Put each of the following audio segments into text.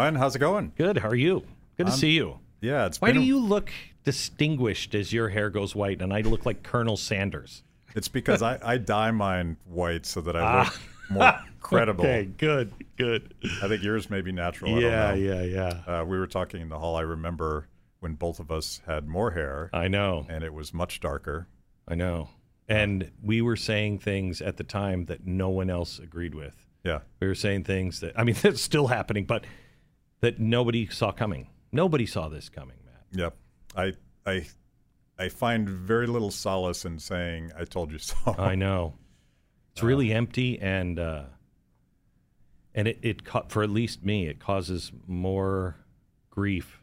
Glenn, how's it going? Good. How are you? Good to I'm- see you. Yeah, it's Why do a- you look distinguished as your hair goes white and I look like Colonel Sanders? It's because I, I dye mine white so that I look more credible. Ah. Okay, good, good. I think yours may be natural. Yeah, yeah, yeah. Uh, we were talking in the hall. I remember when both of us had more hair I know, and it was much darker. I know. And we were saying things at the time that no one else agreed with. Yeah. We were saying things that I mean that's still happening, but that nobody saw coming. Nobody saw this coming, Matt. Yep. I I I find very little solace in saying I told you so. I know. It's really empty and uh and it it for at least me it causes more grief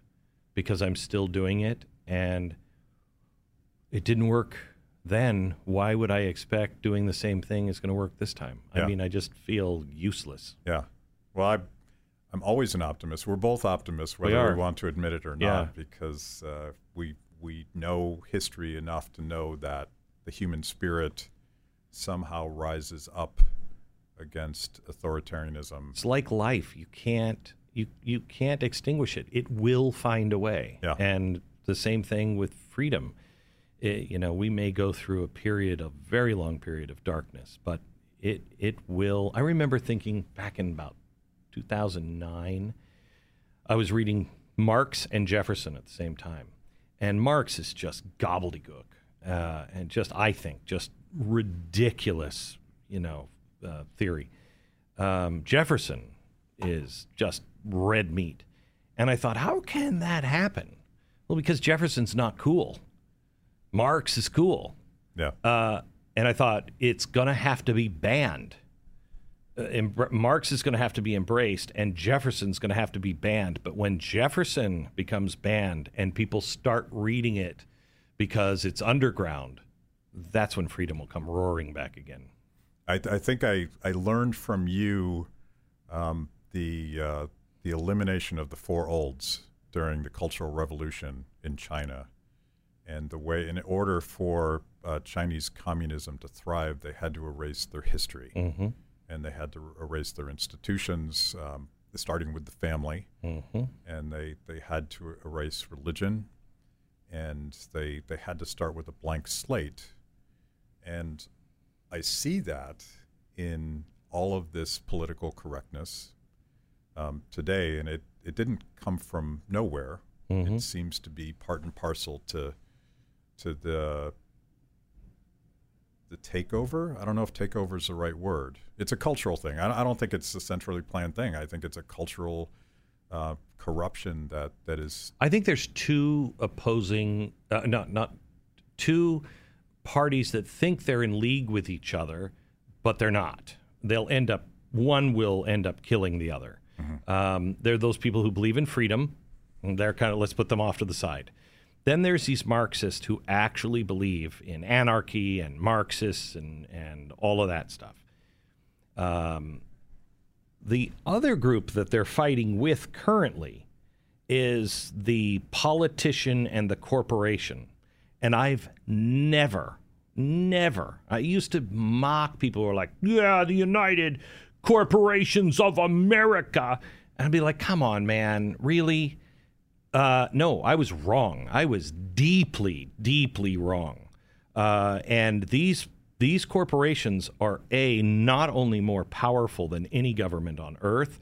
because I'm still doing it and it didn't work then. Why would I expect doing the same thing is going to work this time? I Yeah. mean, I just feel useless. Yeah. Well, I, I'm always an optimist. We're both optimists, whether we, are. want to admit it or Yeah. not, because uh, we we know history enough to know that the human spirit somehow rises up against authoritarianism. It's like life. You can't you you can't extinguish it. It will find a way. Yeah. And the same thing with freedom. It- you know, we may go through a period, a very long period of darkness, but it it will. I remember thinking back in about 2009, I was reading Marx and Jefferson at the same time, and Marx is just gobbledygook, uh, and just I think just ridiculous, you know, uh, theory. Um, Jefferson is just red meat, and I thought, how can that happen? Well, because Jefferson's not cool. Marx is cool. Yeah. Uh, and I thought it's going to have to be banned. Uh, Marx is going to have to be embraced, and Jefferson's going to have to be banned. But when Jefferson becomes banned and people start reading it because it's underground, that's when freedom will come roaring back again. I, I think I, I learned from you um, the uh, the elimination of the four olds during the Cultural Revolution in China, and the way in order for uh, Chinese communism to thrive, they had to erase their history, Mm-hmm. And they had to erase their institutions, um, starting with the family, Mm-hmm. and they, they had to erase religion, and they they had to start with a blank slate, and I see that in all of this political correctness um, today, and it, it didn't come from nowhere. Mhm. It seems to be part and parcel to to the the takeover. I don't know if takeover is the right word. It's a cultural thing. I, I don't think it's a centrally planned thing. I think it's a cultural uh, corruption that that is I think there's two opposing, uh, not not two parties that think they're in league with each other, but they're not. They'll end up one will end up killing the other. Um, they're those people who believe in freedom. And they're kind of let's put them off to the side. Then there's these Marxists who actually believe in anarchy and Marxists and and all of that stuff. Um, the other group that they're fighting with currently is the politician and the corporation. And I've never, never, I used to mock people who are like, yeah, the United Corporations of America. And I'd be like, come on, man, really? Uh, no, I was wrong. I was deeply, deeply wrong. Uh, and these these corporations are a not only more powerful than any government on earth,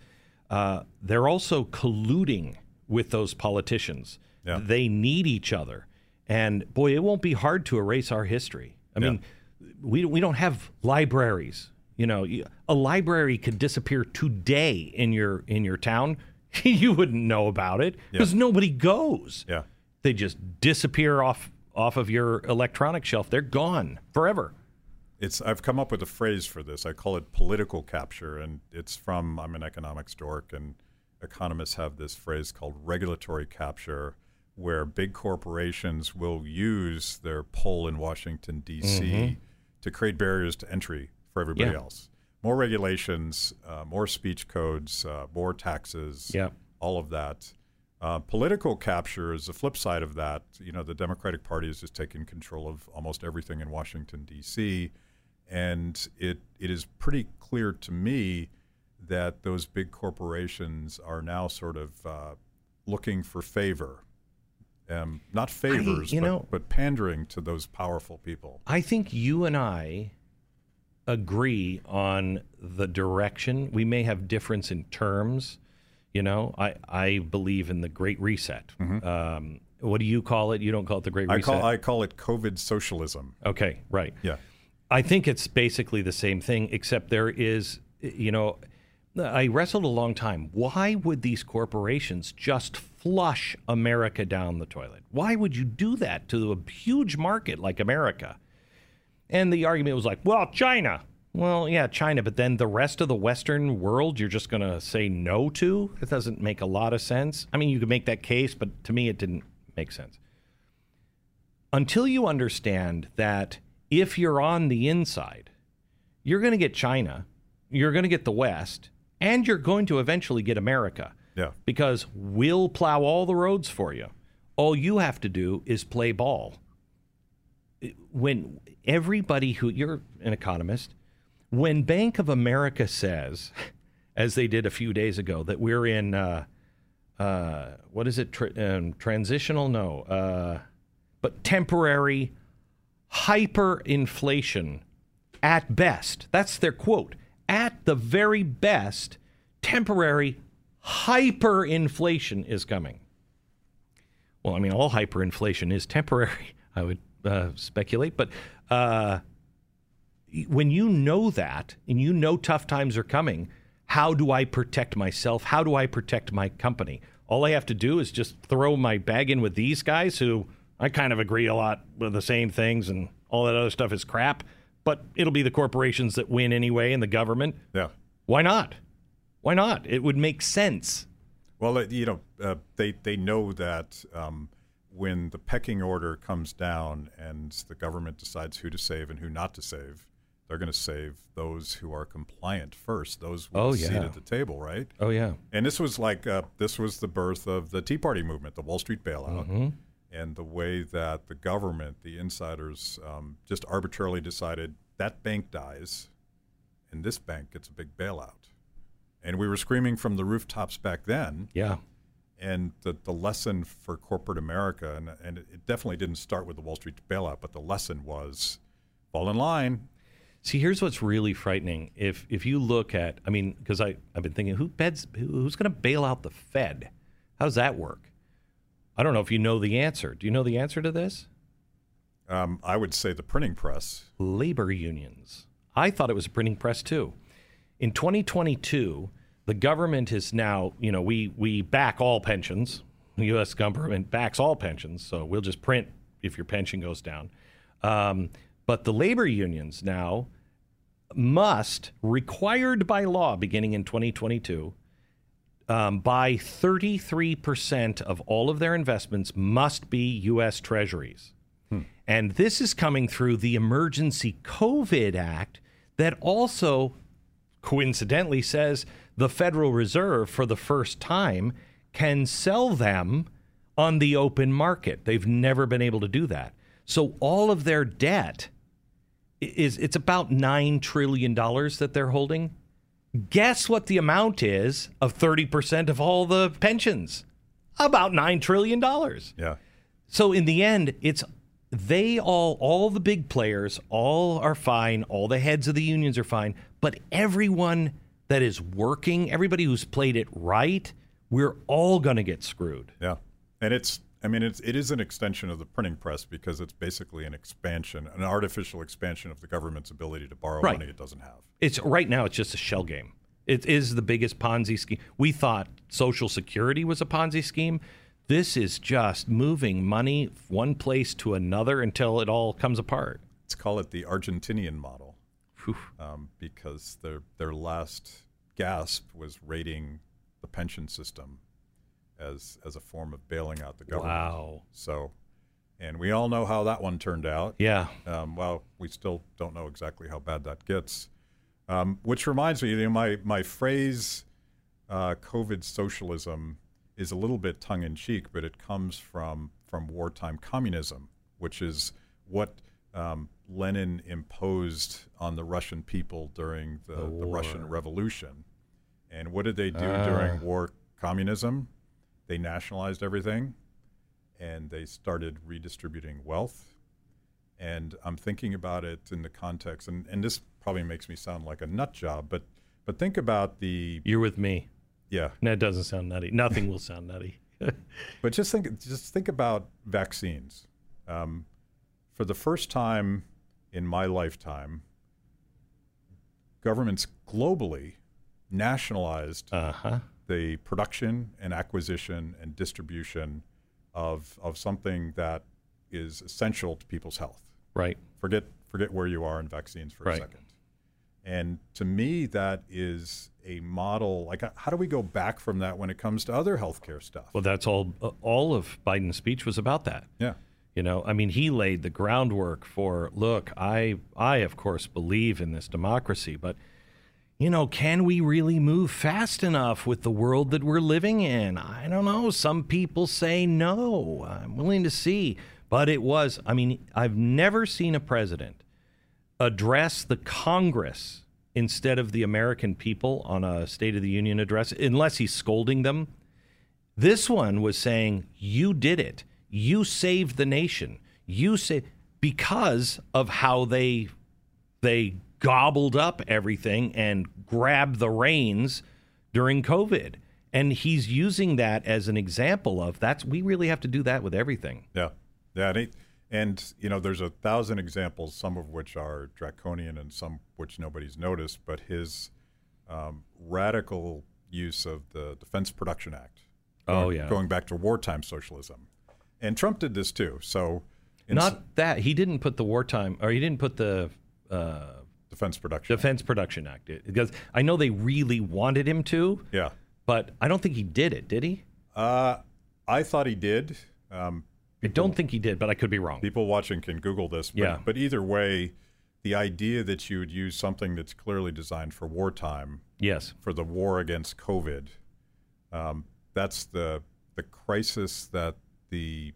uh, they're also colluding with those politicians. Yeah. They need each other, and boy, it won't be hard to erase our history. I Yeah. mean, we we don't have libraries. You know, a library could disappear today in your in your town. you wouldn't know about it because nobody goes. yeah. They just disappear off off of your electronic shelf. They're gone forever. It's I've come up with a phrase for this. I call it political capture, and it's from I'm an economics dork, and economists have this phrase called regulatory capture, where big corporations will use their pull in Washington D.C. Mm-hmm. to create barriers to entry for everybody Yeah. else. More regulations, uh, more speech codes, uh, more taxes, Yeah. all of that. Uh, political capture is the flip side of that. You know, the Democratic Party has just taken control of almost everything in Washington D.C., and it it is pretty clear to me that those big corporations are now sort of uh, looking for favor. Um, not favors, you but, know- but pandering to those powerful people. I think you and I agree on the direction. We may have difference in terms. You know, I, I believe in the Great Reset. Um, what do you call it? You don't call it the Great Mm-hmm. I Reset. call I call it COVID socialism. okay, right. Yeah. I think it's basically the same thing, except there is, you know, I wrestled a long time. Why would these corporations just flush America down the toilet? Why would you do that to a huge market like America? And the argument was like, well, China. Well, yeah, China, but then the rest of the Western world, you're just going to say no to? It doesn't make a lot of sense. I mean, you could make that case, but to me, it didn't make sense until you understand that if you're on the inside, you're going to get China, you're going to get the West, and you're going to eventually get America Yeah. because we'll plow all the roads for you. All you have to do is play ball. When everybody who you're an economist, when Bank of America says, as they did a few days ago, that we're in uh, uh, what is it? Tra- um, transitional? No, uh, but temporary hyperinflation at best. That's their quote. At the very best, temporary hyperinflation is coming. Well, I mean, all hyperinflation is temporary, I would uh, speculate. But uh, when you know that and you know tough times are coming, how do I protect myself? How do I protect my company? All I have to do is just throw my bag in with these guys who I kind of agree a lot with the same things and all that other stuff is crap, but it'll be the corporations that win anyway and the government. Yeah. Why not? Why not? It would make sense. Well, you know, uh, they they know that um, when the pecking order comes down and the government decides who to save and who not to save, they're going to save those who are compliant first, those with Oh, a seat at the table, right? Oh, yeah. And this was like uh, this was the birth of the Tea Party movement, the Wall Street bailout, Mm-hmm. and the way that the government, the insiders, um, just arbitrarily decided that bank dies, and this bank gets a big bailout. And we were screaming from the rooftops back then. Yeah. And the, the lesson for corporate America, and, and it definitely didn't start with the Wall Street bailout, but the lesson was fall in line. See, here's what's really frightening. If if you look at, I mean, because I I've been thinking, who beds, who's going to bail out the Fed? How does that work? I don't know if you know the answer. Do you know the answer to this? Um, I would say the printing press. Labor unions. I thought it was a printing press too. In 2022, the government is now, you know, we we back all pensions. The U.S. government backs all pensions, so we'll just print if your pension goes down. Um, but the labor unions now must, required by law beginning in 2022, um, buy 33% of all of their investments must be U.S. Treasuries. And this is coming through the Emergency COVID Act that also coincidentally says the Federal Reserve, for the first time, can sell them on the open market. They've never been able to do that. So all of their debt is it's about $9 trillion that they're holding. Guess what the amount is of 30% of all the pensions? About $9 trillion. Yeah. So in the end, it's they all all the big players all are fine, all the heads of the unions are fine, but everyone that is working, everybody who's played it right, we're all going to get screwed. Yeah, and it's I mean it's it is an extension of the printing press because it's basically an expansion, an artificial expansion of the government's ability to borrow Right. money it doesn't have. It's right now it's just a shell game. It is the biggest Ponzi scheme. We thought social security was a Ponzi scheme. This is just moving money one place to another until it all comes apart. Let's call it the Argentinian model. Um, because their their last gasp was raiding the pension system as as a form of bailing out the government. Wow. So, and we all know how that one turned out. Yeah. Um, well, we still don't know exactly how bad that gets. Um, which reminds me, you know, my my phrase uh, "COVID socialism" is a little bit tongue in cheek, but it comes from from wartime communism, which is what um, Lenin imposed on the Russian people during the, The the Russian. Revolution. And what did they do during war communism? They nationalized everything and they started redistributing wealth. And I'm thinking about it in the context, and, and this probably makes me sound like a nut job, but but think about the You're with me. yeah. That doesn't sound nutty. Nothing will sound nutty. But just think just think about vaccines. Um, for the first time in my lifetime, governments globally nationalized Uh huh. the production and acquisition and distribution of of something that is essential to people's health. Right. Forget forget where you are in vaccines for a Right. second. And to me, that is a model. Like, how do we go back from that when it comes to other healthcare stuff? Well, that's all. Uh, all of Biden's speech was about that. yeah, You know, I mean, he laid the groundwork for. Look, I, I of course believe in this democracy, but you know, can we really move fast enough with the world that we're living in? I don't know. Some people say no. I'm willing to see, but it was. I mean, I've never seen a president address the Congress instead of the American people on a State of the Union address, unless he's scolding them. This one was saying, "You did it. You saved the nation. You say because of how they they gobbled up everything and grabbed the reins during COVID." And he's using that as an example of that's we really have to do that with everything. yeah, yeah. And, it, and you know, there's a thousand examples, some of which are draconian and some which nobody's noticed. But his um, radical use of the Defense Production Act. Oh, yeah. going back to wartime socialism, and Trump did this too. So, Not that he didn't put the wartime or he didn't put the uh, defense production. Defense Production Act because I know they really wanted him to, yeah. but I don't think he did it. Did he? Uh, I thought he did. Um, I don't think he did, but I could be wrong. people watching can Google this. But, Yeah. but either way, the idea that you would use something that's clearly designed for wartime Yes. for the war against COVID, um, that's the the crisis that the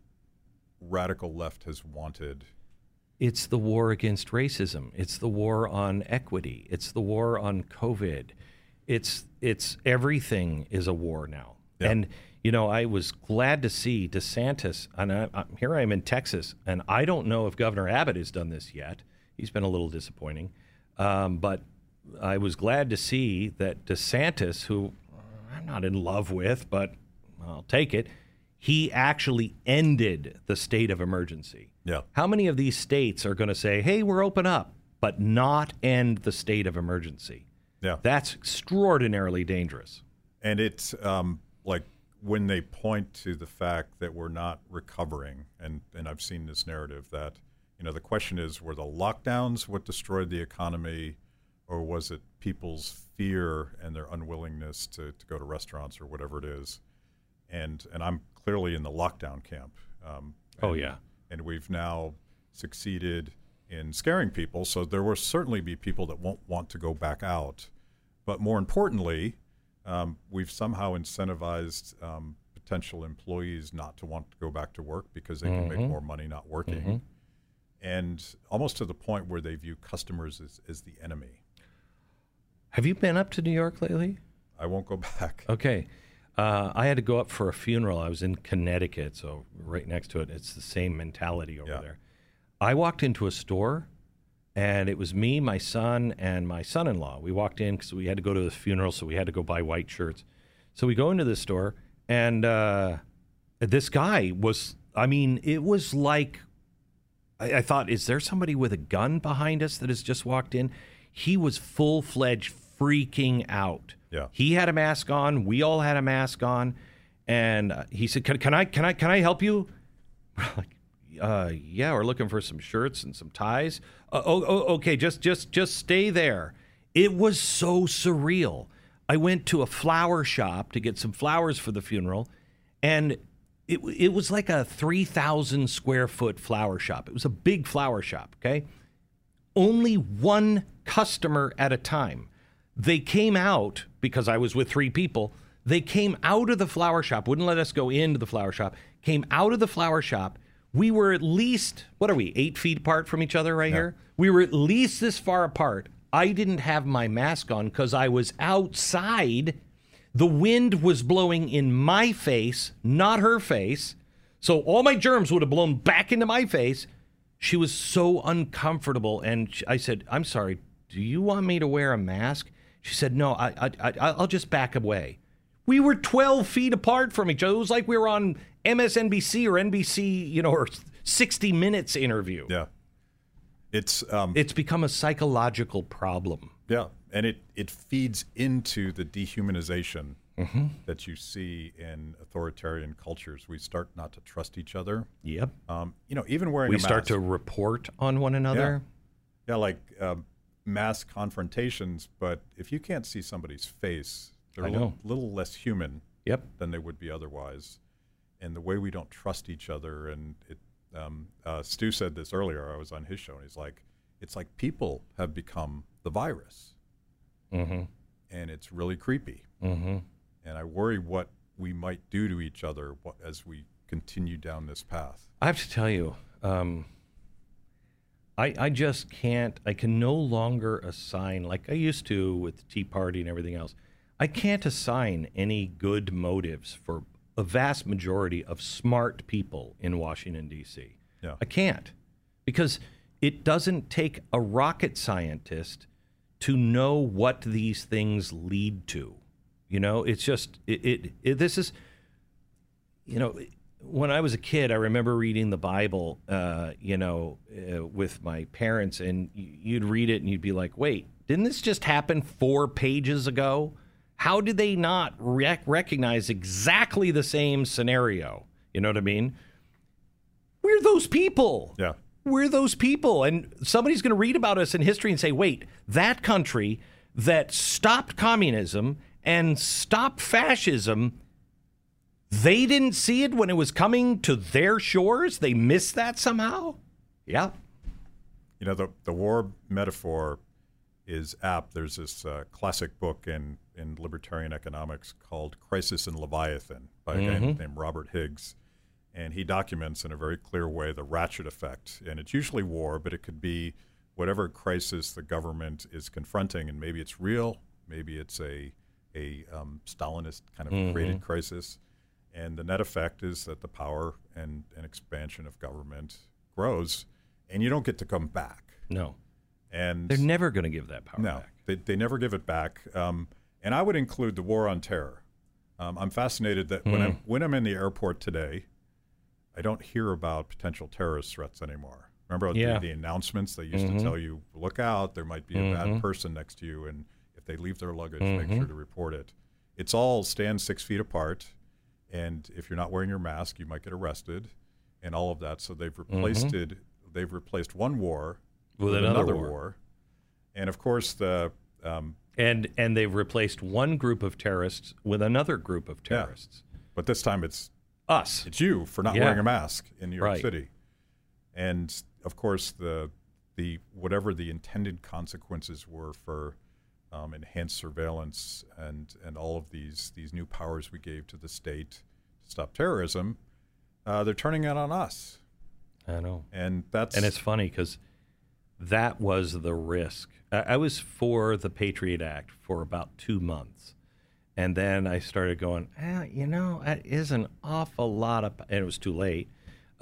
radical left has wanted. It's the war against racism. It's the war on equity. It's the war on COVID. It's it's everything is a war now. Yeah. And you know, I was glad to see DeSantis, and I, I, here I am in Texas, and I don't know if Governor Abbott has done this yet. He's been a little disappointing, um, but I was glad to see that DeSantis, who I'm not in love with, but I'll take it, he actually ended the state of emergency. Yeah. How many of these states are going to say, hey, we're open up, but not end the state of emergency? Yeah. That's extraordinarily dangerous. And it's um, like when they point to the fact that we're not recovering, and, and I've seen this narrative that, you know, the question is were the lockdowns what destroyed the economy, or was it people's fear and their unwillingness to, to go to restaurants or whatever it is? And, and I'm clearly in the lockdown camp. Um, Oh, yeah. And we've now succeeded in scaring people. So there will certainly be people that won't want to go back out. But more importantly, um, we've somehow incentivized um, potential employees not to want to go back to work because they can make more money not working. And almost to the point where they view customers as, as the enemy. Have you been up to New York lately? I won't go back. Okay. Uh, I had to go up for a funeral. I was in Connecticut, so right next to it. It's the same mentality over Yeah. there. I walked into a store, and it was me, my son, and my son in law. We walked in because we had to go to the funeral, so we had to go buy white shirts. So we go into this store, and uh, this guy was, I mean, it was like I, I thought, is there somebody with a gun behind us that has just walked in? He was full fledged freaking out. Yeah. He had a mask on. We all had a mask on, and uh, he said, "Can, can I? Can I? Can I help you?" We're like, uh, "Yeah, we're looking for some shirts and some ties." Uh, oh, oh, okay. Just, just, just stay there. It was so surreal. I went to a flower shop to get some flowers for the funeral, and it it was like a three thousand square foot flower shop. It was a big flower shop. Okay, only one customer at a time. They came out because I was with three people. They came out of the flower shop, wouldn't let us go into the flower shop, came out of the flower shop. We were at least, what are we, eight feet apart from each other right here? We were at least this far apart. I didn't have my mask on because I was outside The wind was blowing in my face, not her face. So all my germs would have blown back into my face. She was so uncomfortable. And I said, I'm sorry, do you want me to wear a mask? She said, No, I, I, I, I'll just back away. We were 12 feet apart from each other. It was like we were on MSNBC or NBC, you know, or 60 Minutes interview. Yeah. It's um, It's become a psychological problem. yeah, and it it feeds into the dehumanization Mm-hmm. that you see in authoritarian cultures. We start not to trust each other. Yep. Um, you know, even wearing We start mask. to report on one another. yeah, like um, mass confrontations. But if you can't see somebody's face, they're a little, little less human Yep. than they would be otherwise. And the way we don't trust each other, and it, um, uh, Stu said this earlier. I was on his show, and he's like, "It's like people have become the virus, Mm-hmm. and it's really creepy." Mm-hmm. And I worry what we might do to each other as we continue down this path. I have to tell you, um, I I just can't. I can no longer assign like I used to with the Tea Party and everything else. I can't assign any good motives for a vast majority of smart people in Washington D.C. Yeah. I can't because it doesn't take a rocket scientist to know what these things lead to. You know, it's just it, it, it this is you know, when I was a kid, I remember reading the Bible, uh, you know, uh, with my parents, and you'd read it and you'd be like, wait, didn't this just happen four pages ago? How did they not rec- recognize exactly the same scenario? You know what I mean? We're those people. Yeah. We're those people. And somebody's going to read about us in history and say, wait, that country that stopped communism and stopped fascism they didn't see it when it was coming to their shores. They missed that somehow. Yeah. You know, the, the war metaphor is apt. There's this uh, classic book in, in libertarian economics called Crisis and Leviathan by a guy named Robert Higgs. And he documents in a very clear way the ratchet effect. And it's usually war, but it could be whatever crisis the government is confronting. And maybe it's real, maybe it's a, a um, Stalinist kind of created crisis. And the net effect is that the power and, and expansion of government grows, and you don't get to come back. No. And They're never going to give that power no, back. they, they never give it back. Um, and I would include the war on terror. Um, I'm fascinated that when I'm when I'm in the airport today, I don't hear about potential terrorist threats anymore. Remember Yeah. the, announcements they used to tell you, look out, there might be a bad person next to you, and if they leave their luggage, make sure to report it. It's all stand six feet apart, and if you're not wearing your mask, you might get arrested, and all of that. So they've replaced it. They've replaced one war With another war. and of course the um, And and they've replaced one group of terrorists with another group of terrorists. Yeah. but this time it's Us. it's you for not Yeah. wearing a mask in New York Right. City, and of course the the whatever the intended consequences were for um, enhanced surveillance and and all of these these new powers we gave to the state to stop terrorism, uh, they're turning it on us, I know. and that's And it's funny because that was the risk. I, I was for the Patriot Act for about two months. And then I started going, eh, you know, that is an awful lot of, and it was too late.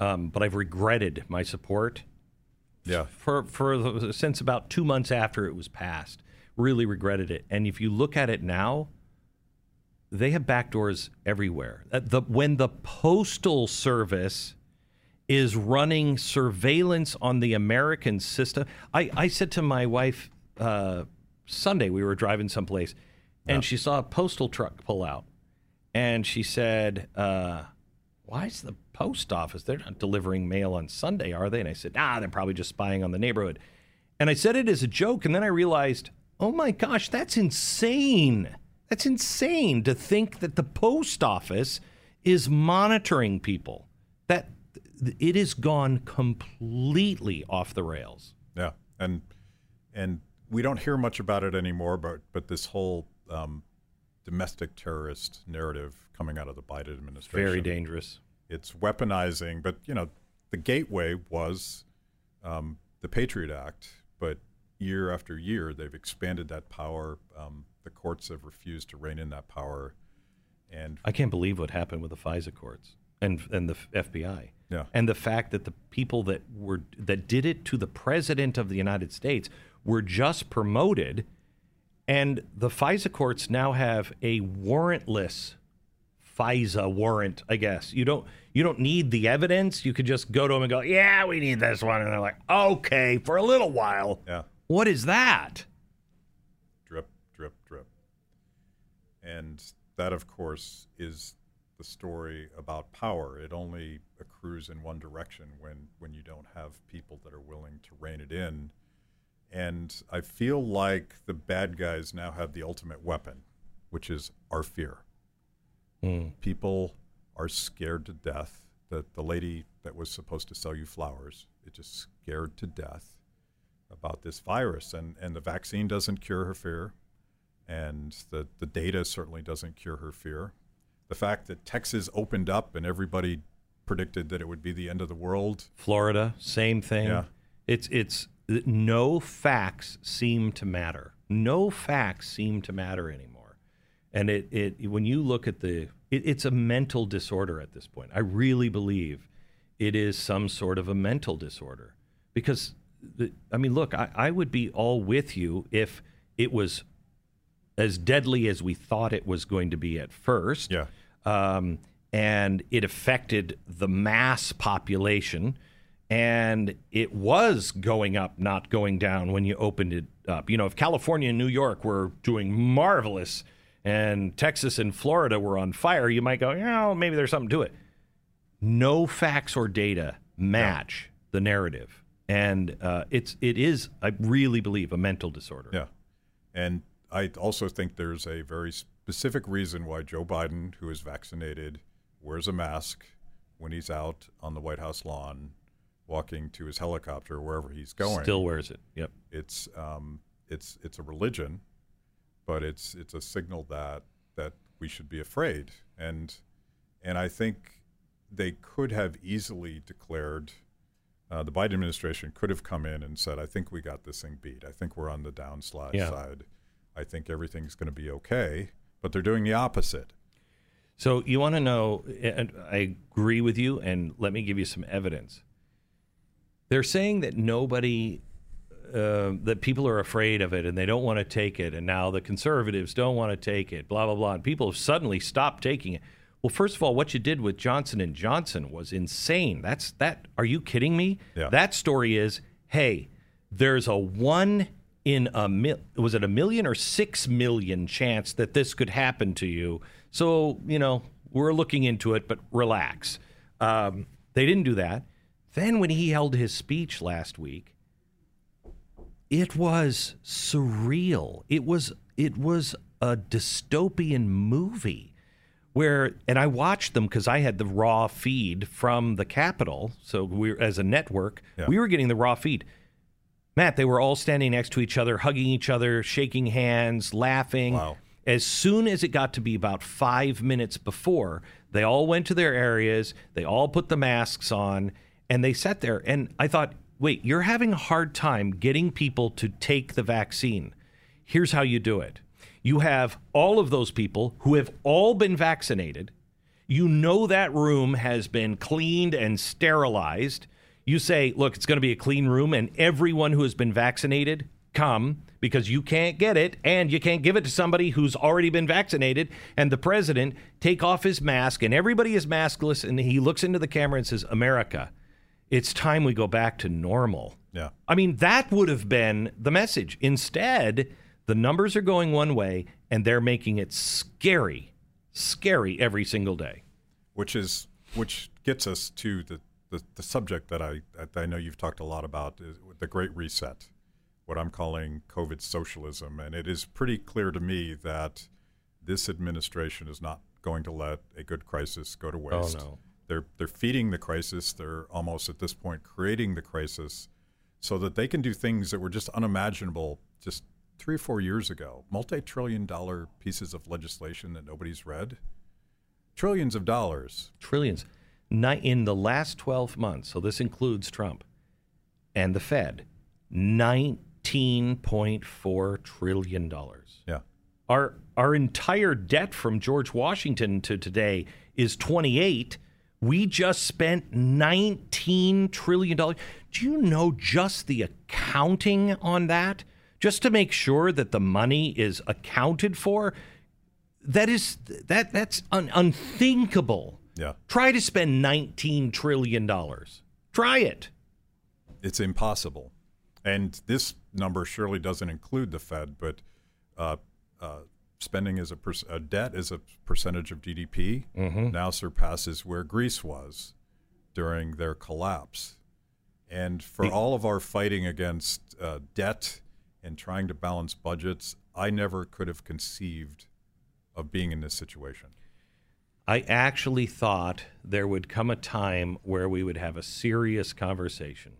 Um, but I've regretted my support yeah for for the, since about two months after it was passed. Really regretted it. And if you look at it now, they have backdoors everywhere. Uh, The when the postal service is running surveillance on the American system, I, I said to my wife uh, Sunday we were driving someplace, and she saw a postal truck pull out, and she said. Uh, why is the post office? They're not delivering mail on Sunday, are they? And I said, ah, they're probably just spying on the neighborhood. And I said it as a joke, and then I realized, oh my gosh, that's insane. That's insane to think that the post office is monitoring people. That it has gone completely off the rails. Yeah, and and we don't hear much about it anymore. But but this whole um, domestic terrorist narrative coming out of the Biden administration, Very dangerous. It's weaponizing, but you know, the gateway was um, the Patriot Act. But year after year, they've expanded that power. Um, the courts have refused to rein in that power, and I can't believe what happened with the FISA courts and and the FBI. Yeah. And the fact that the people that were that did it to the president of the United States were just promoted, and the FISA courts now have a warrantless FISA warrant. I guess you don't you don't need the evidence. You could just go to them and go, "Yeah, we need this one," and they're like, "Okay, for a little while." yeah, What is that? drip, drip, drip. And that, of course, is the story about power. It only accrues in one direction when, when you don't have people that are willing to rein it in. And I feel like the bad guys now have the ultimate weapon, which is our fear. Hmm. People are scared to death. The, the lady that was supposed to sell you flowers is just scared to death about this virus. And, and the vaccine doesn't cure her fear and the, the data certainly doesn't cure her fear. The fact that Texas opened up and everybody predicted that it would be the end of the world. Florida, same thing. Yeah. It's it's no facts seem to matter. No facts seem to matter anymore. And it, it when you look at the it, it's a mental disorder at this point. I really believe it is some sort of a mental disorder because I mean, look, I, I would be all with you if it was as deadly as we thought it was going to be at first Yeah. um, and it affected the mass population. And it was going up, not going down when you opened it up. You know, if California and New York were doing marvelous and Texas and Florida were on fire, you might go, know, maybe there's something to it. No facts or data match the narrative. And uh, it's it is, I really believe, a mental disorder. Yeah. And I also think there's a very specific reason why Joe Biden, who is vaccinated, wears a mask when he's out on the White House lawn, walking to his helicopter, wherever he's going. Still wears it. Yep. it's um, it's it's a religion, but it's it's a signal that that we should be afraid, and and I think they could have easily declared. Uh, the Biden administration could have come in and said, "I think we got this thing beat. I think we're on the downslide Yeah. side. I think everything's going to be okay." But they're doing the opposite. So you want to know, and I agree with you, and let me give you some evidence. They're saying that nobody, uh, that people are afraid of it and they don't want to take it, and now the conservatives don't want to take it, blah blah blah, and people have suddenly stopped taking it. Well, first of all, what you did with Johnson and Johnson was insane. That's that. Are you kidding me? Yeah. That story is, hey, there's a one in a mil. Was it a million or six million chance that this could happen to you? So you know we're looking into it, but relax. Um, they didn't do that. Then when he held his speech last week, it was surreal. It was it was a dystopian movie where and I watched them because I had the raw feed from the Capitol. So we as a network, Yeah. we were getting the raw feed. Matt, they were all standing next to each other, hugging each other, shaking hands, laughing. Wow. As soon as it got to be about five minutes before, they all went to their areas, they all put the masks on, and they sat there. And I thought, wait, you're having a hard time getting people to take the vaccine. Here's how you do it you have all of those people who have all been vaccinated. You know that room has been cleaned and sterilized. You say, look, it's going to be a clean room, and everyone who has been vaccinated, come because you can't get it and you can't give it to somebody who's already been vaccinated. And the president take off his mask, and everybody is maskless, and he looks into the camera and says, America, it's time we go back to normal. Yeah. I mean, that would have been the message. Instead, the numbers are going one way and they're making it scary, scary every single day. which is which gets us to the, the, the subject that I that I know you've talked a lot about is the Great Reset, what I'm calling COVID socialism, and it is pretty clear to me that this administration is not going to let a good crisis go to oh, waste. Oh, no. They're they're feeding the crisis. They're almost at this point creating the crisis, so that they can do things that were just unimaginable just three or four years ago. Multi-trillion dollar pieces of legislation that nobody's read. Trillions of dollars. Trillions. In the last 12 months, so this includes Trump and the Fed, 19.4 trillion dollars. Yeah. Our our entire debt from George Washington to today is 28. We just spent 19 trillion dollars. Do you know just the accounting on that? Just to make sure that the money is accounted for? That is that that's un- unthinkable. Yeah. Try to spend 19 trillion dollars. Try it. It's impossible. And this number surely doesn't include the Fed, but uh, uh, spending as a, per- debt as a percentage of GDP now surpasses where Greece was during their collapse. And for all of our fighting against uh, debt and trying to balance budgets, I never could have conceived of being in this situation. I actually thought there would come a time where we would have a serious conversation.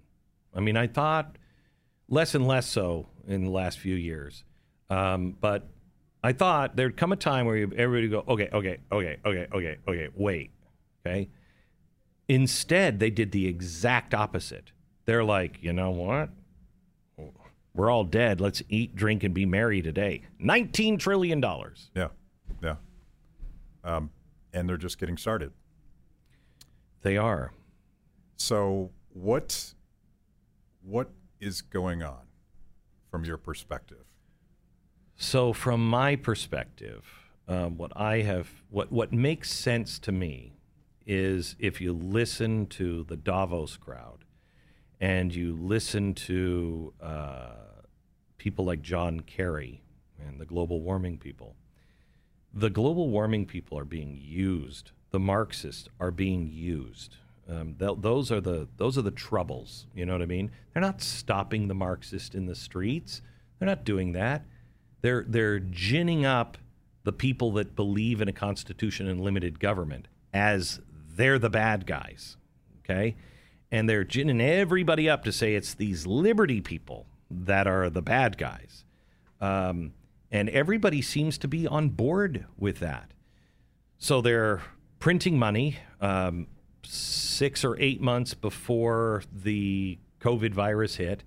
I mean, I thought less and less so in the last few years. Um, but I thought there'd come a time where everybody would go, okay, okay, okay, okay, okay, okay, wait, okay. Instead, they did the exact opposite. They're like, you know what? We're all dead. Let's eat, drink, and be merry today. $19 trillion. Yeah, yeah. Um, and they're just getting started. They are. So what what is going on from your perspective? So, from my perspective, um, what I have, what what makes sense to me, is if you listen to the Davos crowd, and you listen to uh, people like John Kerry and the global warming people. The global warming people are being used. The Marxists are being used. Um, th- those are the those are the troubles. You know what I mean? They're not stopping the Marxists in the streets. They're not doing that. They're they're ginning up the people that believe in a constitution and limited government as they're the bad guys. Okay, and they're ginning everybody up to say it's these liberty people that are the bad guys. Um, and everybody seems to be on board with that. So they're printing money um, six or eight months before the COVID virus hit.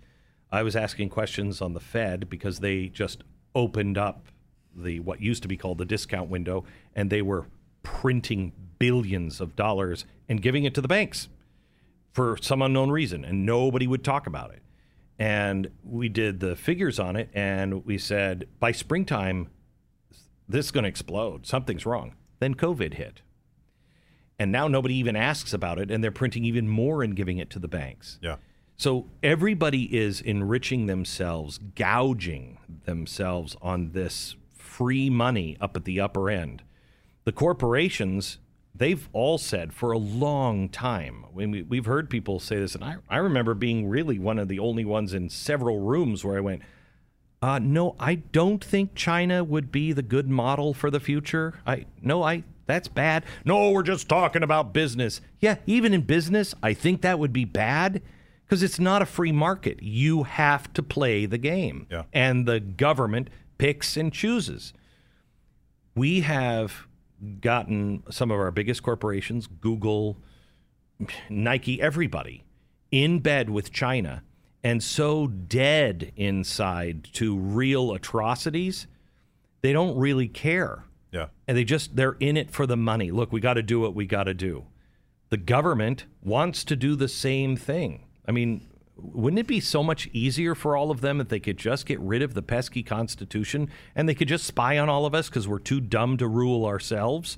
I was asking questions on the Fed because they just opened up the what used to be called the discount window, and they were printing billions of dollars and giving it to the banks for some unknown reason, and nobody would talk about it. And we did the figures on it, and we said by springtime, this is going to explode. Something's wrong. Then COVID hit. And now nobody even asks about it, and they're printing even more and giving it to the banks. Yeah. So everybody is enriching themselves, gouging themselves on this free money up at the upper end. The corporations, they've all said for a long time, when we, we've heard people say this, and I, I remember being really one of the only ones in several rooms where I went, uh, no, I don't think China would be the good model for the future. I no, I that's bad. No, we're just talking about business. Yeah, even in business, I think that would be bad because it's not a free market. You have to play the game. Yeah. And the government picks and chooses. We have gotten some of our biggest corporations, Google, Nike, everybody, in bed with China and so dead inside to real atrocities, they don't really care. Yeah. And they just, they're in it for the money. Look, we got to do what we got to do. The government wants to do the same thing. I mean, wouldn't it be so much easier for all of them if they could just get rid of the pesky Constitution and they could just spy on all of us because we're too dumb to rule ourselves?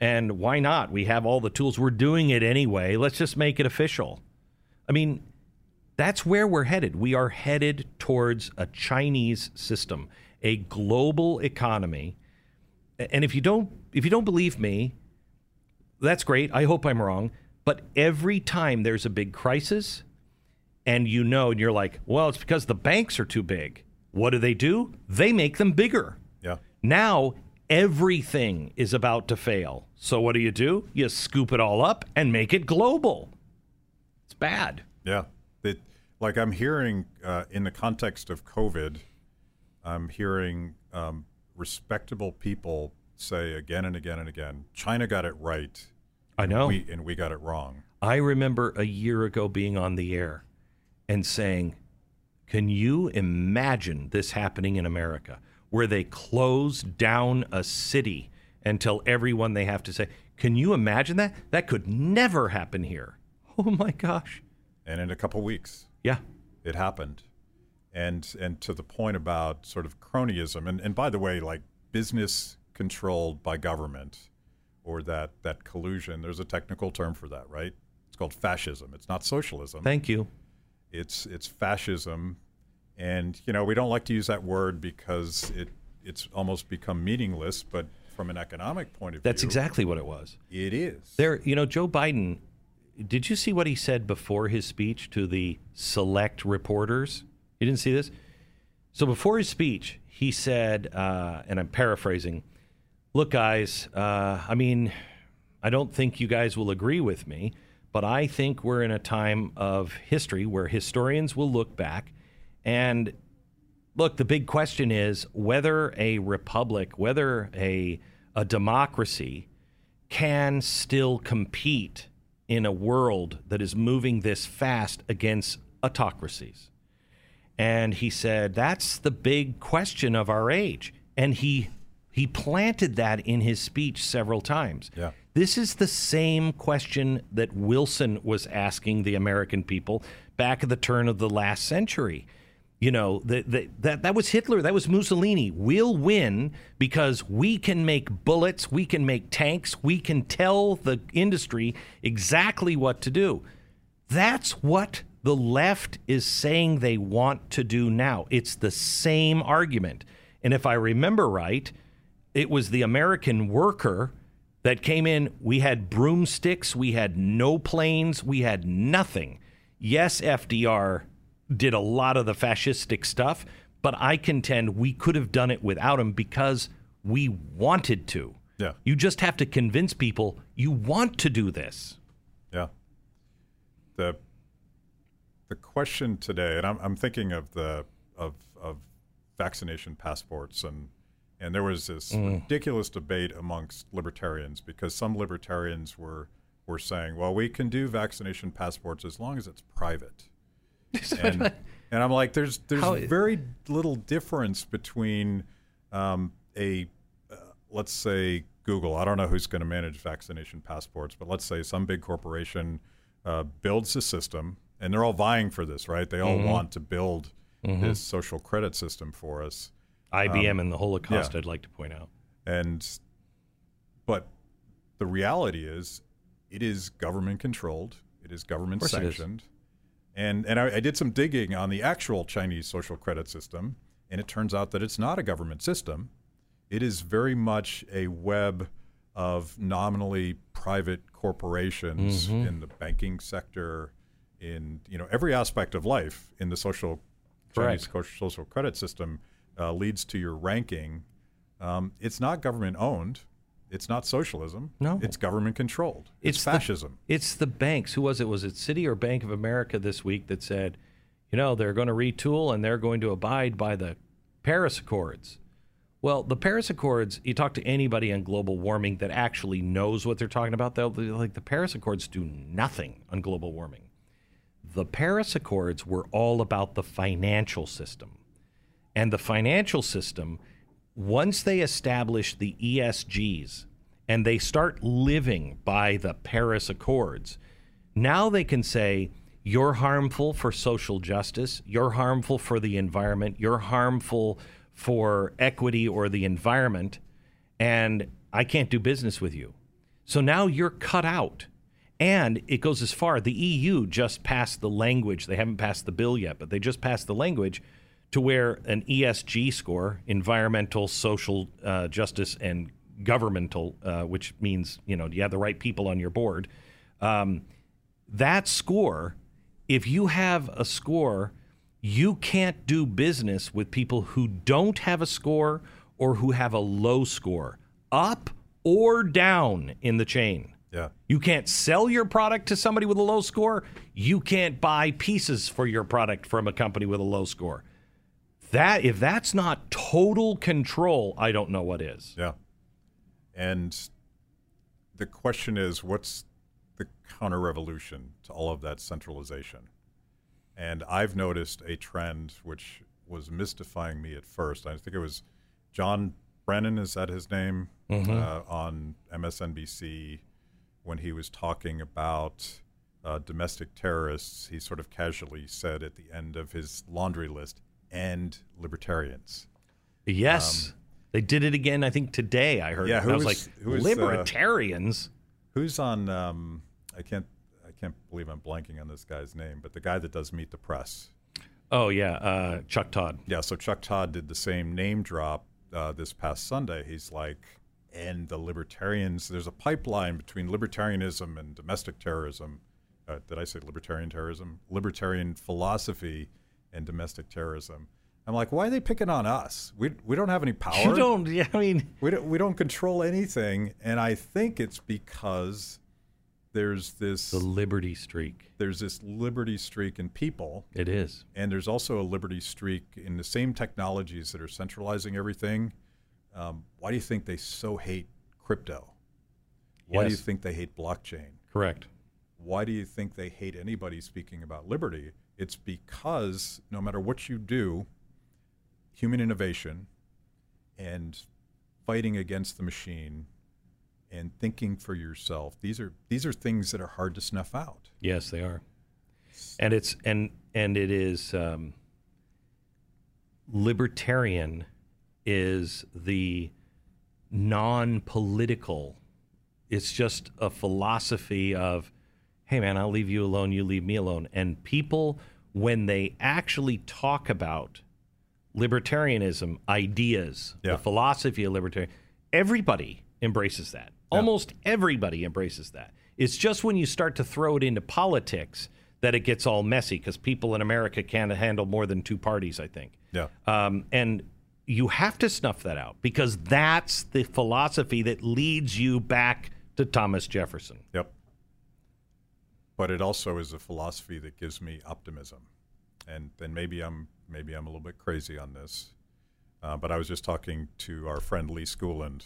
And why not? We have all the tools. We're doing it anyway. Let's just make it official. I mean, that's where we're headed. We are headed towards a Chinese system, a global economy. And if you don't if you don't believe me, that's great. I hope I'm wrong. But every time there's a big crisis, and you know, and you're like, well, it's because the banks are too big. What do they do? They make them bigger. Yeah. Now everything is about to fail. So what do you do? You scoop it all up and make it global. It's bad. Yeah. It, like I'm hearing uh, in the context of COVID, I'm hearing um, respectable people say again and again and again, China got it right. I know. We, and we got it wrong. I remember a year ago being on the air and saying, Can you imagine this happening in America where they close down a city and tell everyone they have to say, Can you imagine that? That could never happen here. Oh my gosh. And in a couple weeks, Yeah. it happened. And and to the point about sort of cronyism, and, and by the way, like business controlled by government or that that collusion, there's a technical term for that, right? It's called fascism. It's not socialism. Thank you. It's it's fascism and you know we don't like to use that word because it it's almost become meaningless but from an economic point of view. That's view exactly what it was. it is There, you know, Joe Biden. Did you see what he said before his speech to the select reporters? You didn't see this. So before his speech, he said, uh, and I'm paraphrasing. Look, guys. Uh, I mean, I don't think you guys will agree with me, but I think we're in a time of history where historians will look back and look, the big question is whether a republic, whether a a democracy can still compete in a world that is moving this fast against autocracies. And he said that's the big question of our age. And he he planted that in his speech several times. Yeah. This is the same question that Wilson was asking the American people back at the turn of the last century. You know, the, the, that, that was Hitler, that was Mussolini. We'll win because we can make bullets, we can make tanks, we can tell the industry exactly what to do. That's what the left is saying they want to do now. It's the same argument. And if I remember right, it was the American worker that came in. We had broomsticks, we had no planes, we had nothing. Yes, FDR did a lot of the fascistic stuff, but I contend we could have done it without him because we wanted to. Yeah. You just have to convince people you want to do this. yeah the the question today and I'm, I'm thinking of the of of vaccination passports and and there was this ridiculous debate amongst libertarians because some libertarians were were saying well we can do vaccination passports as long as it's private. And, and I'm like, there's there's How- very little difference between um, a uh, let's say Google. I don't know who's going to manage vaccination passports, but let's say some big corporation uh, builds a system, and they're all vying for this, right? They all want to build this social credit system for us, IBM and the Holocaust, yeah. I'd like to point out. and but the reality is, it is government controlled. It is government course it is. sanctioned. And and I, I did some digging on the actual Chinese social credit system, and it turns out that it's not a government system. It is very much a web of nominally private corporations Mm-hmm. in the banking sector, in you know every aspect of life in the social Chinese social credit system uh, leads to your ranking. Um, it's not government owned. It's not socialism. No. it's government controlled. It's, It's the- fascism. It's the banks. Who was it? Was it Citi or Bank of America this week that said, you know, they're going to retool and they're going to abide by the Paris Accords. Well, the Paris Accords, you talk to anybody on global warming that actually knows what they're talking about, they'll be like the Paris Accords do nothing on global warming. The Paris Accords were all about the financial system. And the financial system, once they establish the ESGs and they start living by the Paris Accords, now they can say, you're harmful for social justice, you're harmful for the environment, you're harmful for equity or the environment, and I can't do business with you. So now you're cut out. And it goes as far. The EU just passed the language. They haven't passed the bill yet, but they just passed the language to where an ESG score, environmental, social uh, justice, and governmental, uh, which means you know do you have the right people on your board. Um, that score, if you have a score, you can't do business with people who don't have a score or who have a low score, up or down in the chain. Yeah. You can't sell your product to somebody with a low score. You can't buy pieces for your product from a company with a low score. That if that's not total control, I don't know what is. Yeah. And the question is what's the counter revolution to all of that centralization? And I've noticed a trend which was mystifying me at first. I think it was John Brennan, is that his name? Mm-hmm. Uh, on MSNBC when he was talking about uh, domestic terrorists, he sort of casually said at the end of his laundry list, and libertarians. Yes. they did it again, I think, today. I heard. Um, Yeah, who I was was- like, who was, uh, libertarians. Who's on? Um, I can't. I can't believe I'm blanking on this guy's name, but the guy that does Meet the Press. oh, yeah. Uh, Chuck Todd. Yeah, so Chuck Todd did the same name drop uh, this past Sunday. He's like, and the libertarians, there's a pipeline between libertarianism and domestic terrorism. Uh, did I say libertarian terrorism? Libertarian philosophy and domestic terrorism. I'm like, why are they picking on us? We, we don't have any power. You don't, yeah, I mean, we don't, we don't control anything. And I think it's because there's this the liberty streak. there's this liberty streak in people It is. and there's also a liberty streak in the same technologies that are centralizing everything. Um, why do you think they so hate crypto? Why do you think they hate blockchain? Correct. Why do you think they hate anybody speaking about liberty? It's because no matter what you do, human innovation and fighting against the machine and thinking for yourself, these are these are things that are hard to snuff out. Yes, they are. And it's and and it is um, libertarian is the non-political. It's just a philosophy of, hey man, I'll leave you alone, you leave me alone. And people, when they actually talk about libertarianism, ideas, Yeah. the philosophy of libertarian, everybody embraces that. Almost everybody embraces that. It's just when you start to throw it into politics that it gets all messy because people in America can't handle more than two parties, I think. Yeah. Um, and you have to snuff that out because that's the philosophy that leads you back to Thomas Jefferson. Yep. But it also is a philosophy that gives me optimism, and then maybe I'm maybe I'm a little bit crazy on this, uh, but I was just talking to our friend Lee Schooland,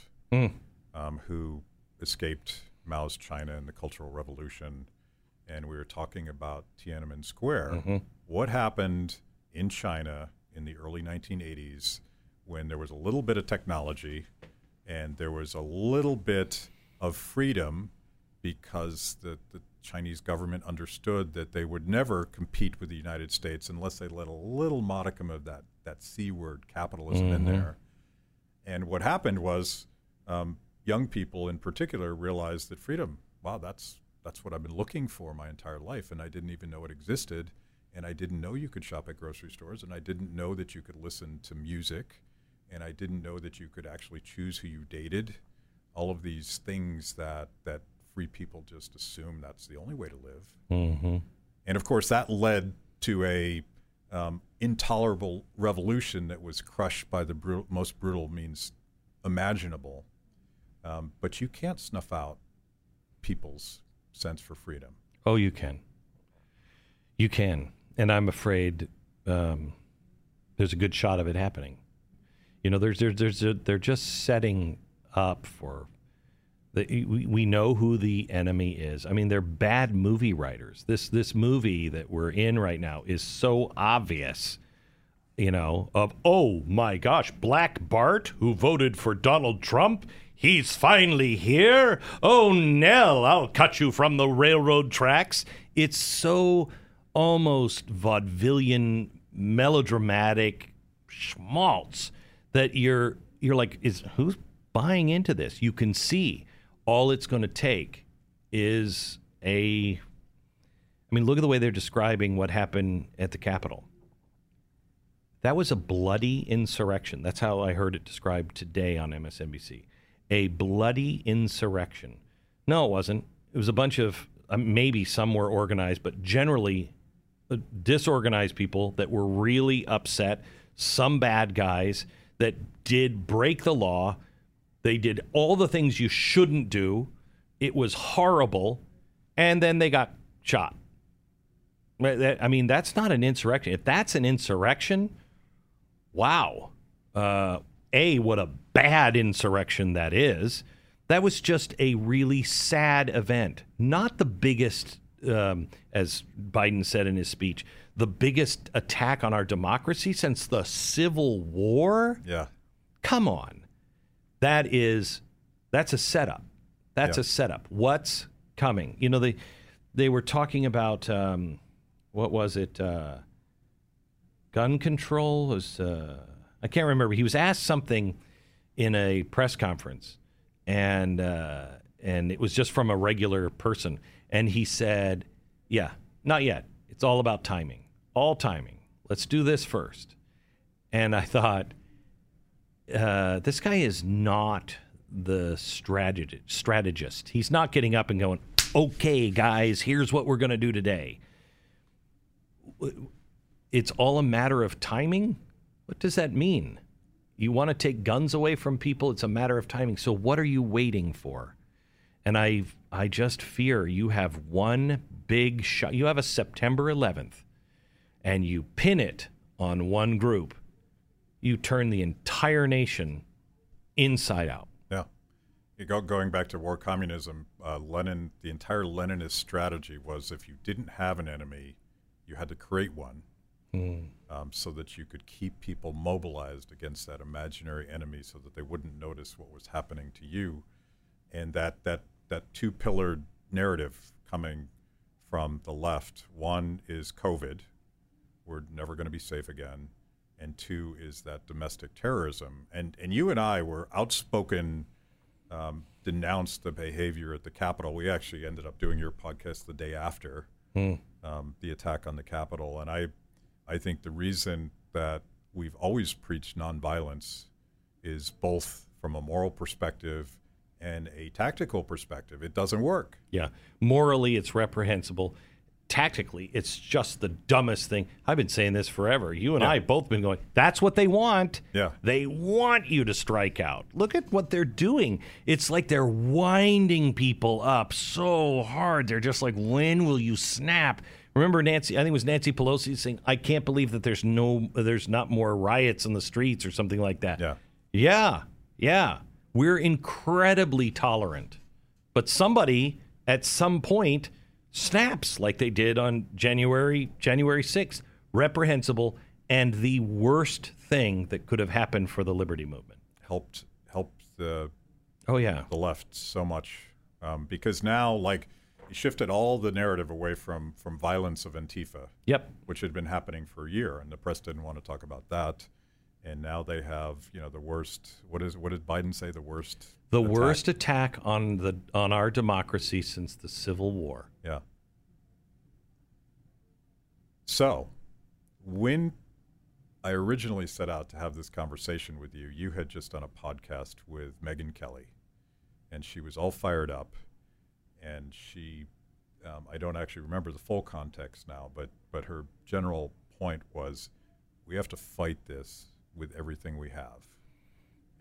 um, who escaped Mao's China and the Cultural Revolution, and we were talking about Tiananmen Square. What happened in China in the early 1980s when there was a little bit of technology and there was a little bit of freedom because the, the Chinese government understood that they would never compete with the United States unless they let a little modicum of that, that C word, capitalism, in there. And what happened was um, young people in particular realized that freedom, wow, that's, that's what I've been looking for my entire life. And I didn't even know it existed. And I didn't know you could shop at grocery stores. And I didn't know that you could listen to music. And I didn't know that you could actually choose who you dated. All of these things that, that free people just assume that's the only way to live. Mm-hmm. And of course, that led to a um, intolerable revolution that was crushed by the bru- most brutal means imaginable. Um, but you can't snuff out people's sense for freedom. Oh, you can. You can. And I'm afraid um, there's a good shot of it happening. You know, there's, there's, there's a, they're just setting up for. We, we know who the enemy is. I mean, they're bad movie writers. This this movie that we're in right now is so obvious you know, of, oh my gosh, Black Bart, who voted for Donald Trump, he's finally here. Oh, Nell, I'll cut you from the railroad tracks. It's so almost vaudevillian, melodramatic schmaltz that you're you're like, is who's buying into this? You can see all it's going to take is a. I mean, look at the way they're describing what happened at the Capitol. That was a bloody insurrection. That's how I heard it described today on MSNBC. A bloody insurrection. No, it wasn't. It was a bunch of uh, maybe some were organized, but generally uh, disorganized people that were really upset. Some bad guys that did break the law. They did all the things you shouldn't do. It was horrible, and then they got shot. I mean, that's not an insurrection. If that's an insurrection, wow. Uh, a, what a bad insurrection that is. That was just a really sad event. Not the biggest um, as Biden said in his speech, the biggest attack on our democracy since the Civil War. Yeah. Come on, that is that's a setup. That's Yeah. a setup. What's coming? You know they they were talking about um, what was it? Uh, gun control was uh, I can't remember. He was asked something in a press conference, and uh, and it was just from a regular person, and he said, "Yeah, not yet. It's all about timing. All timing. Let's do this first. And I thought, uh, this guy is not the strategi- strategist. He's not getting up and going, "Okay, guys, here's what we're going to do today." it's all a matter of timing. What does that mean? You want to take guns away from people, it's a matter of timing. So what are you waiting for? And I I just fear you have one big shot. You have a September 11th and you pin it on one group. You turn the entire nation inside out. Yeah. You go, going back to war communism, uh, Lenin, the entire Leninist strategy was if you didn't have an enemy, you had to create one um, so that you could keep people mobilized against that imaginary enemy so that they wouldn't notice what was happening to you. And that, that, that two pillared narrative coming from the left one is COVID, we're never going to be safe again. And two is that domestic terrorism. And, and you and I were outspoken um, denounced the behavior at the Capitol. We actually ended up doing your podcast the day after um, the attack on the Capitol, and I, I think the reason that we've always preached nonviolence is both from a moral perspective and a tactical perspective. It doesn't work. Yeah. Morally, it's reprehensible. Tactically, it's just the dumbest thing. I've been saying this forever. You and I have both been going, that's what they want. Yeah. They want you to strike out. Look at what they're doing. It's like they're winding people up so hard. They're just like, when will you snap? Remember Nancy, I think it was Nancy Pelosi saying, I can't believe that there's no there's not more riots in the streets or something like that. Yeah. Yeah. Yeah. We're incredibly tolerant. But somebody at some point snaps like they did on January January 6th. Reprehensible and the worst thing that could have happened for the liberty movement. Helped helped the Oh yeah. the left so much um, because now, like, you shifted all the narrative away from from violence of Antifa. Yep. which had been happening for a year, and the press didn't want to talk about that. And now they have, you know, the worst. What is? What did Biden say? The worst. The attack? worst attack on the on our democracy since the Civil War. Yeah. So, when I originally set out to have this conversation with you, you had just done a podcast with Megyn Kelly, and she was all fired up, and she, um, I don't actually remember the full context now, but but her general point was, we have to fight this with everything we have,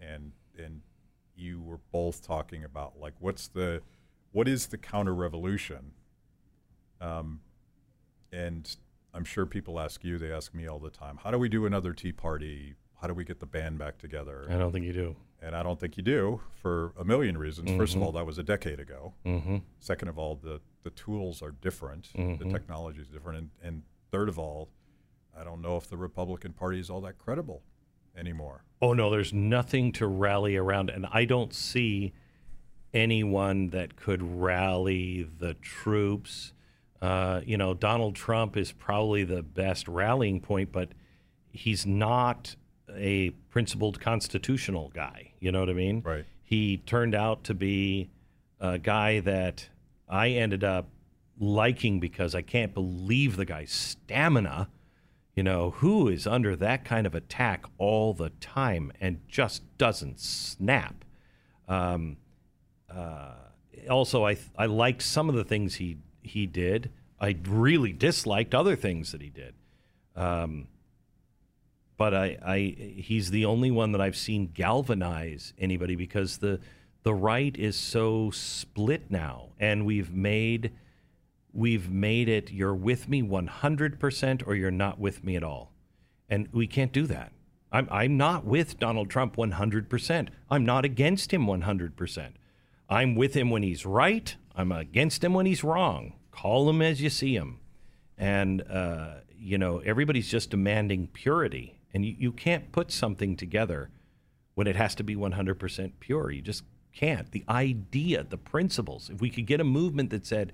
and and you were both talking about like what's the what is the counter revolution um, and I'm sure people ask you, they ask me all the time, how do we do another Tea Party? How do we get the band back together? I don't think you do. And I don't think you do for a million reasons. First of all, that was a decade ago. Mm-hmm. Second of all, the, the tools are different, the technology is different. And, and third of all, I don't know if the Republican Party is all that credible anymore. Oh no, there's nothing to rally around, and I don't see anyone that could rally the troops. Uh, you know, Donald Trump is probably the best rallying point, but he's not a principled constitutional guy. You know what I mean? Right. He turned out to be a guy that I ended up liking because I can't believe the guy's stamina. You know, who is under that kind of attack all the time and just doesn't snap? Um, uh, also, I I liked some of the things he he did. I really disliked other things that he did. Um, but I, I he's the only one that I've seen galvanize anybody because the the right is so split now, and we've made we've made it you're with me 100% or you're not with me at all. And we can't do that. I'm, I'm not with Donald Trump 100%. I'm not against him 100%. I'm with him when he's right. I'm against him when he's wrong. call him as you see him. And, uh, you know, everybody's just demanding purity. And you, you can't put something together when it has to be 100% pure. You just can't. The idea, the principles, if we could get a movement that said,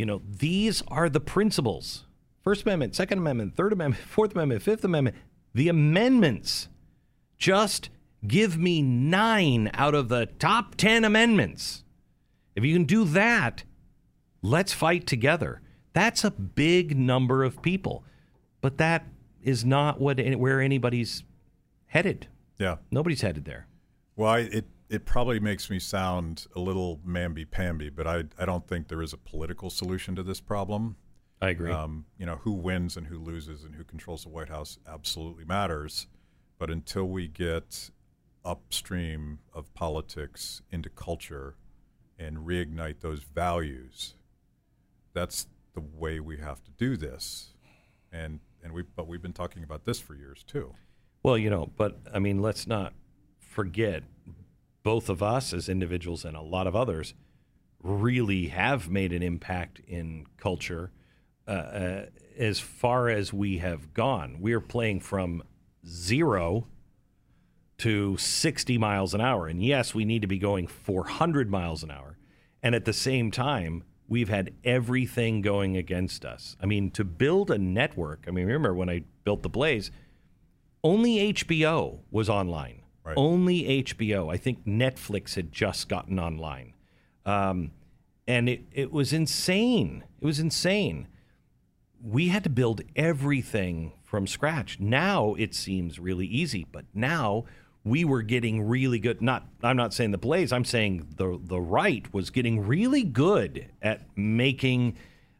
you know, these are the principles First Amendment, Second Amendment, Third Amendment, Fourth Amendment, Fifth Amendment, the amendments. Just give me nine out of the top 10 amendments. If you can do that, let's fight together. That's a big number of people. But that is not what where anybody's headed. Yeah. Nobody's headed there. Well, I, it it probably makes me sound a little mamby pamby, but I I don't think there is a political solution to this problem. I agree. Um, you know, who wins and who loses and who controls the White House absolutely matters. But until we get upstream of politics into culture and reignite those values, that's the way we have to do this. And and we but we've been talking about this for years too. Well, you know, but I mean, let's not forget both of us as individuals and a lot of others really have made an impact in culture uh, uh, as far as we have gone. We're playing from zero to 60 miles an hour. And yes, we need to be going 400 miles an hour. And at the same time, we've had everything going against us. I mean, to build a network, I mean, remember when I built The Blaze, only HBO was online. Right. Only HBO. I think Netflix had just gotten online. Um, and it, it was insane. It was insane we had to build everything from scratch. Now it seems really easy, but now we were getting really good. Not, I'm not saying the Blaze. I'm saying the the right was getting really good at making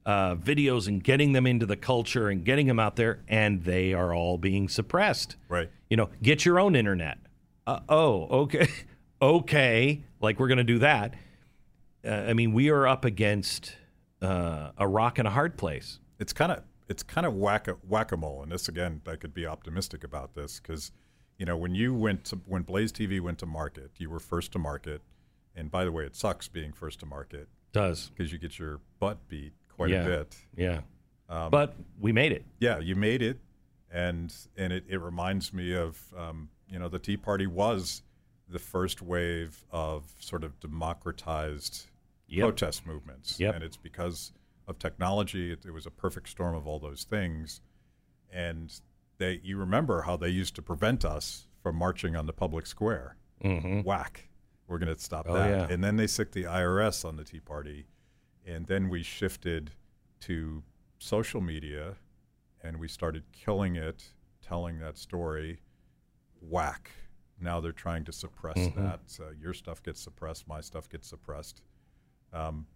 uh, videos and getting them into the culture and getting them out there, and they are all being suppressed. Right. You know, get your own internet. Uh, oh, okay, okay. Like we're going to do that. Uh, I mean, we are up against uh, a rock and a hard place it's kind of it's kind of whack whack a mole. And this again, I could be optimistic about this because you know when you went to when Blaze TV went to market, you were first to market. And by the way, it sucks being first to market. Does because you get your butt beat quite yeah. a bit. Yeah. Um, but we made it. Yeah, you made it, and and it, it reminds me of um, you know the Tea Party was the first wave of sort of democratized yep. protest movements, yep. and it's because of technology. It, it, was a perfect storm of all those things. And they, you remember how they used to prevent us from marching on the public square. Mm-hmm. Whack. We're going to stop oh, that. Yeah. And then they sicked the IRS on the Tea Party. And then we shifted to social media and we started killing it, telling that story. Whack. Now they're trying to suppress mm-hmm. that. Uh, your stuff gets suppressed, my stuff gets suppressed. Um,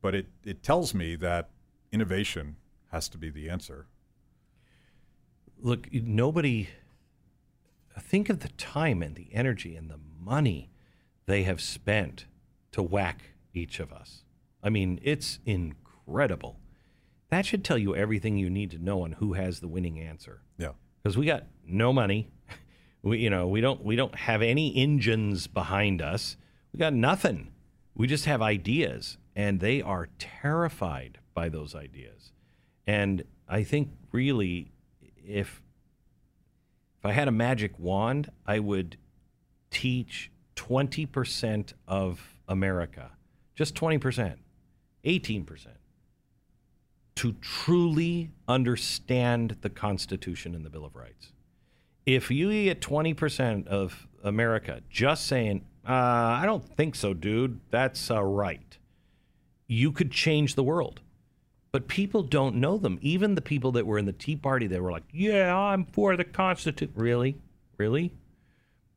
but it, it tells me that innovation has to be the answer. Look, nobody, think of the time and the energy and the money they have spent to whack each of us. I mean, it's incredible. That should tell you everything you need to know on who has the winning answer. Yeah. Because we got no money. We, you know, we don't we don't have any engines behind us. We got nothing. We just have ideas and they are terrified by those ideas. And I think really, if if I had a magic wand, I would teach 20% of America, just 20%, 18%, to truly understand the Constitution and the Bill of Rights. If you get 20% of America just saying, uh, I don't think so, dude, that's uh, right you could change the world. But people don't know them. Even the people that were in the Tea Party, they were like, "Yeah, I'm for the Constitution." Really, really,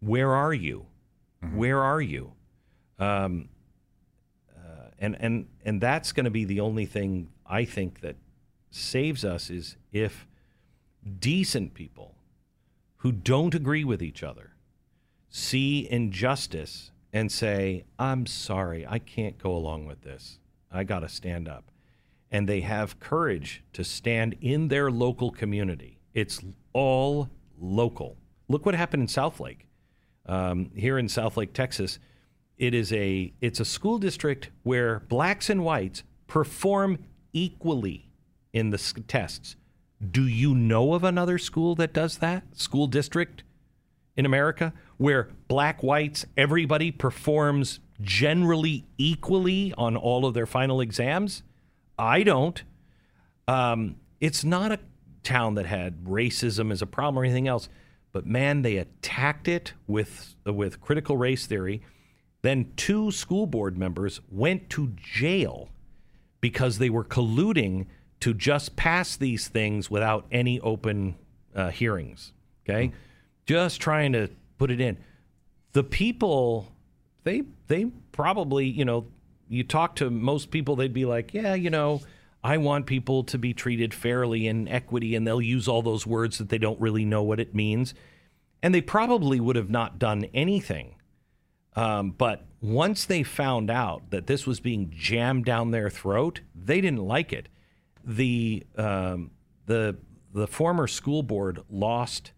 where are you? Mm-hmm. Where are you? Um, uh, and and and that's going to be the only thing I think that saves us is if decent people who don't agree with each other see injustice and say, "I'm sorry, I can't go along with this." I got to stand up. And they have courage to stand in their local community. It's all local. Look what happened in Southlake. Um, here in Southlake, Texas, it is a it's a school district where blacks and whites perform equally in the tests. Do you know of another school that does that? School district in America where black, whites, everybody performs generally equally on all of their final exams? I don't. Um, it's not a town that had racism as a problem or anything else, but man, they attacked it with with critical race theory. Then two school board members went to jail because they were colluding to just pass these things without any open uh, hearings. Okay, just trying to put it in. The people, they they probably you know, you talk to most people, they'd be like, yeah, you know. I want people to be treated fairly and equity, and they'll use all those words that they don't really know what it means. And they probably would have not done anything. Um, but once they found out that this was being jammed down their throat, they didn't like it. The um, the the former school board lost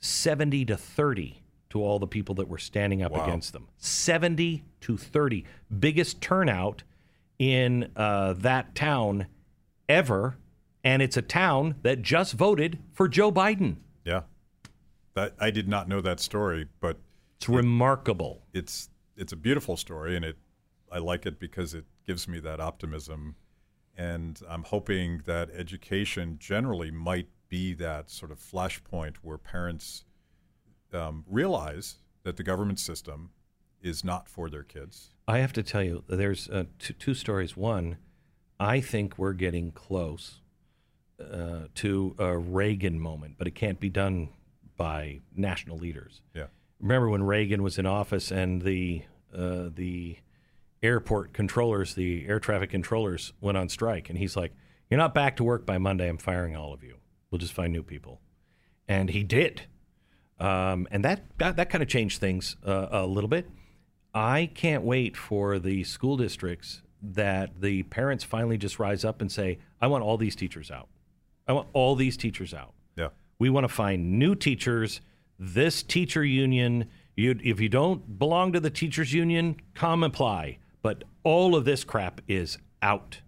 seventy to thirty to all the people that were standing up Wow. against them. Seventy to thirty, biggest turnout in uh, that town ever, and it's a town that just voted for Joe Biden. Yeah. That I did not know that story, but It's remarkable. it's it's a beautiful story and it I like it because it gives me that optimism and I'm hoping that education generally might be that sort of flashpoint where parents um, realize that the government system is not for their kids. I have to tell you, there's uh, two, two stories. One, I think we're getting close uh, to a Reagan moment, but it can't be done by national leaders. Yeah. Remember when Reagan was in office and the uh, the airport controllers, the air traffic controllers, went on strike, and he's like, "You're not back to work by Monday. I'm firing all of you. We'll just find new people." And he did, um, and that that, that kind of changed things uh, a little bit. I can't wait for the school districts that the parents finally just rise up and say, "I want all these teachers out. I want all these teachers out." Yeah. We want to find new teachers. This teacher union, you, if you don't belong to the teachers union, come apply. But all of this crap is out,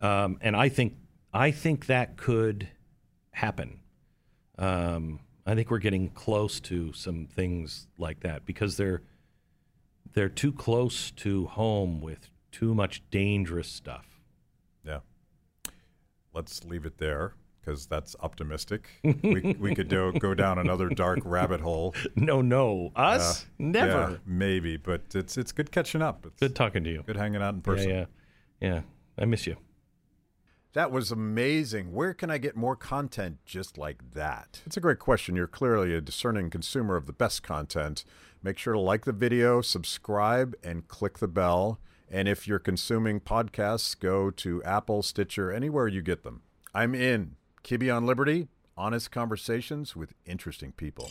um, and I think I think that could happen. Um, I think we're getting close to some things like that because they're they're too close to home with too much dangerous stuff. Yeah. Let's leave it there because that's optimistic. we, we could do, go down another dark rabbit hole. No, no, us uh, never. Yeah, maybe, but it's it's good catching up. It's Good talking to you. good hanging out in Yeah, person. yeah, yeah. I miss you. That was amazing. Where can I get more content just like that? It's a great question. You're clearly a discerning consumer of the best content. Make sure to like the video, subscribe, and click the bell. And if you're consuming podcasts, go to Apple, Stitcher, anywhere you get them. I'm in. Kibbe on Liberty, honest conversations with interesting people.